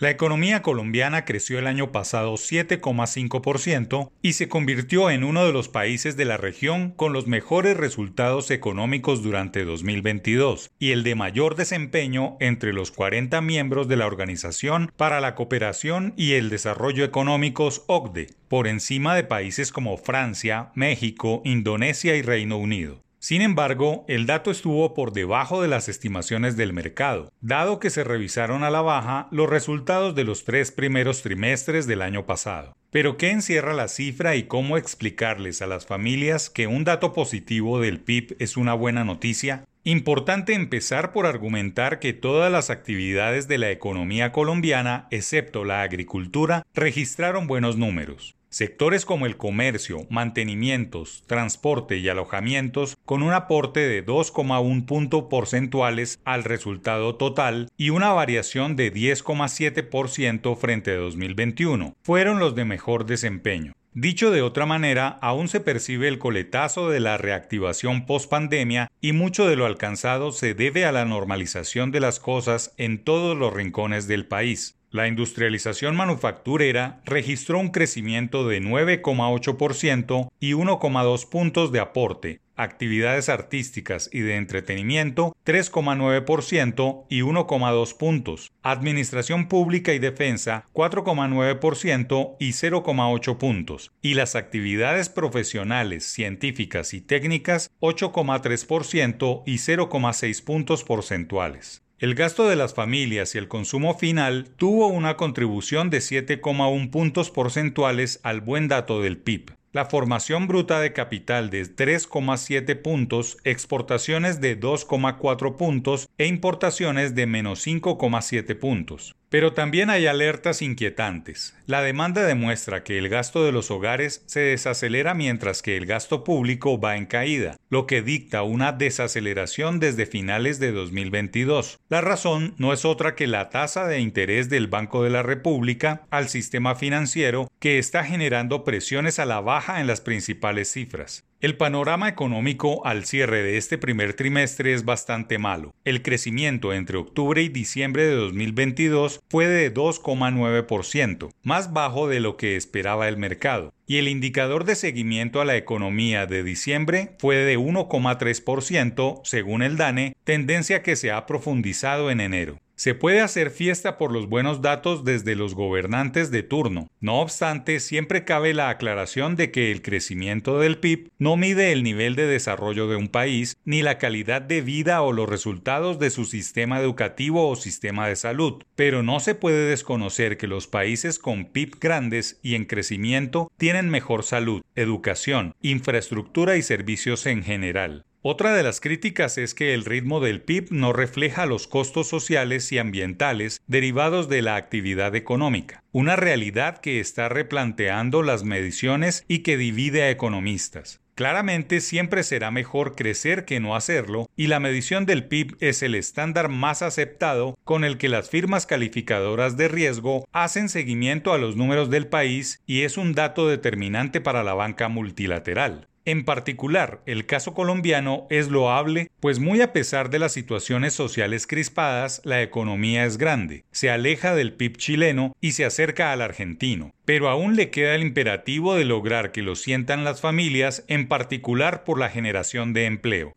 La economía colombiana creció el año pasado 7,5% y se convirtió en uno de los países de la región con los mejores resultados económicos durante 2022 y el de mayor desempeño entre los 40 miembros de la Organización para la Cooperación y el Desarrollo Económicos OCDE, por encima de países como Francia, México, Indonesia y Reino Unido. Sin embargo, el dato estuvo por debajo de las estimaciones del mercado, dado que se revisaron a la baja los resultados de los tres primeros trimestres del año pasado. Pero ¿qué encierra la cifra y cómo explicarles a las familias que un dato positivo del PIB es una buena noticia? Importante empezar por argumentar que todas las actividades de la economía colombiana, excepto la agricultura, registraron buenos números. Sectores como el comercio, mantenimientos, transporte y alojamientos con un aporte de 2,1 puntos porcentuales al resultado total y una variación de 10,7% frente a 2021 fueron los de mejor desempeño. Dicho de otra manera, aún se percibe el coletazo de la reactivación post-pandemia y mucho de lo alcanzado se debe a la normalización de las cosas en todos los rincones del país. La industrialización manufacturera registró un crecimiento de 9,8% y 1,2 puntos de aporte, actividades artísticas y de entretenimiento 3,9% y 1,2 puntos, administración pública y defensa 4,9% y 0,8 puntos, y las actividades profesionales, científicas y técnicas 8,3% y 0,6 puntos porcentuales. El gasto de las familias y el consumo final tuvo una contribución de 7,1 puntos porcentuales al buen dato del PIB. La formación bruta de capital de 3,7 puntos, exportaciones de 2,4 puntos e importaciones de menos 5,7 puntos. Pero también hay alertas inquietantes. La demanda demuestra que el gasto de los hogares se desacelera mientras que el gasto público va en caída, lo que dicta una desaceleración desde finales de 2022. La razón no es otra que la tasa de interés del Banco de la República al sistema financiero que está generando presiones a la baja en las principales cifras. El panorama económico al cierre de este primer trimestre es bastante malo. El crecimiento entre octubre y diciembre de 2022 fue de 2,9%, más bajo de lo que esperaba el mercado, y el indicador de seguimiento a la economía de diciembre fue de 1,3% según el DANE, tendencia que se ha profundizado en enero. Se puede hacer fiesta por los buenos datos desde los gobernantes de turno. No obstante, siempre cabe la aclaración de que el crecimiento del PIB no mide el nivel de desarrollo de un país, ni la calidad de vida o los resultados de su sistema educativo o sistema de salud. Pero no se puede desconocer que los países con PIB grandes y en crecimiento tienen mejor salud, educación, infraestructura y servicios en general. Otra de las críticas es que el ritmo del PIB no refleja los costos sociales y ambientales derivados de la actividad económica, una realidad que está replanteando las mediciones y que divide a economistas. Claramente siempre será mejor crecer que no hacerlo, y la medición del PIB es el estándar más aceptado con el que las firmas calificadoras de riesgo hacen seguimiento a los números del país y es un dato determinante para la banca multilateral. En particular, el caso colombiano es loable, pues muy a pesar de las situaciones sociales crispadas, la economía es grande, se aleja del PIB chileno y se acerca al argentino. Pero aún le queda el imperativo de lograr que lo sientan las familias, en particular por la generación de empleo.